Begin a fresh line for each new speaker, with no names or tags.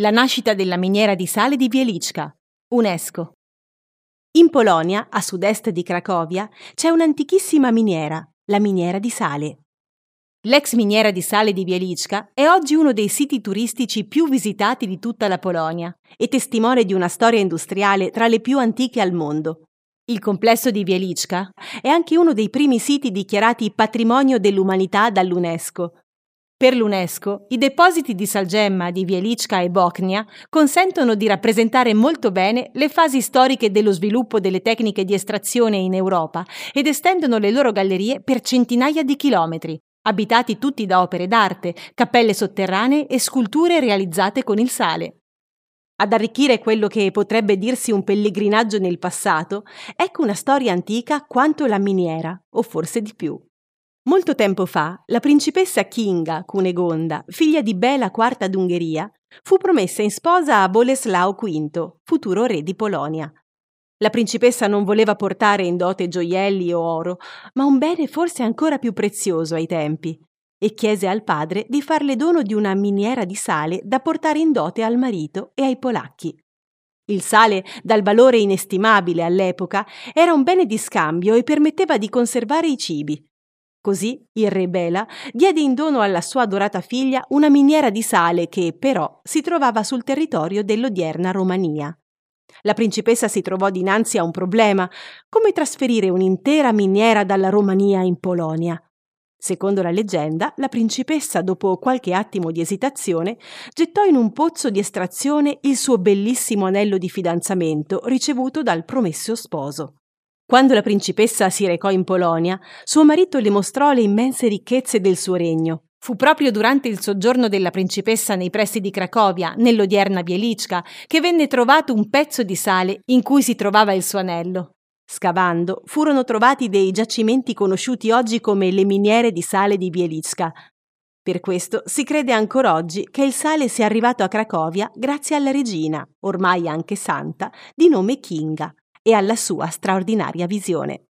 La nascita della miniera di sale di Wieliczka. UNESCO. In Polonia, a sud-est di Cracovia, c'è un'antichissima miniera, la miniera di sale. L'ex miniera di sale di Wieliczka è oggi uno dei siti turistici più visitati di tutta la Polonia e testimone di una storia industriale tra le più antiche al mondo. Il complesso di Wieliczka è anche uno dei primi siti dichiarati patrimonio dell'umanità dall'UNESCO per l'UNESCO, i depositi di salgemma di Wieliczka e Bocnia consentono di rappresentare molto bene le fasi storiche dello sviluppo delle tecniche di estrazione in Europa ed estendono le loro gallerie per centinaia di chilometri, abitati tutti da opere d'arte, cappelle sotterranee e sculture realizzate con il sale. Ad arricchire quello che potrebbe dirsi un pellegrinaggio nel passato, ecco una storia antica quanto la miniera, o forse di più. Molto tempo fa, la principessa Kinga Cunegonda, figlia di Bela IV d'Ungheria, fu promessa in sposa a Boleslao V, futuro re di Polonia. La principessa non voleva portare in dote gioielli o oro, ma un bene forse ancora più prezioso ai tempi, e chiese al padre di farle dono di una miniera di sale da portare in dote al marito e ai polacchi. Il sale, dal valore inestimabile all'epoca, era un bene di scambio e permetteva di conservare i cibi, Così il re Bela diede in dono alla sua adorata figlia una miniera di sale che, però, si trovava sul territorio dell'odierna Romania. La principessa si trovò dinanzi a un problema, come trasferire un'intera miniera dalla Romania in Polonia. Secondo la leggenda, la principessa, dopo qualche attimo di esitazione, gettò in un pozzo di estrazione il suo bellissimo anello di fidanzamento ricevuto dal promesso sposo. Quando la principessa si recò in Polonia, suo marito le mostrò le immense ricchezze del suo regno. Fu proprio durante il soggiorno della principessa nei pressi di Cracovia, nell'odierna Wieliczka, che venne trovato un pezzo di sale in cui si trovava il suo anello. Scavando, furono trovati dei giacimenti conosciuti oggi come le miniere di sale di Wieliczka. Per questo si crede ancora oggi che il sale sia arrivato a Cracovia grazie alla regina, ormai anche santa, di nome Kinga, e alla sua straordinaria visione.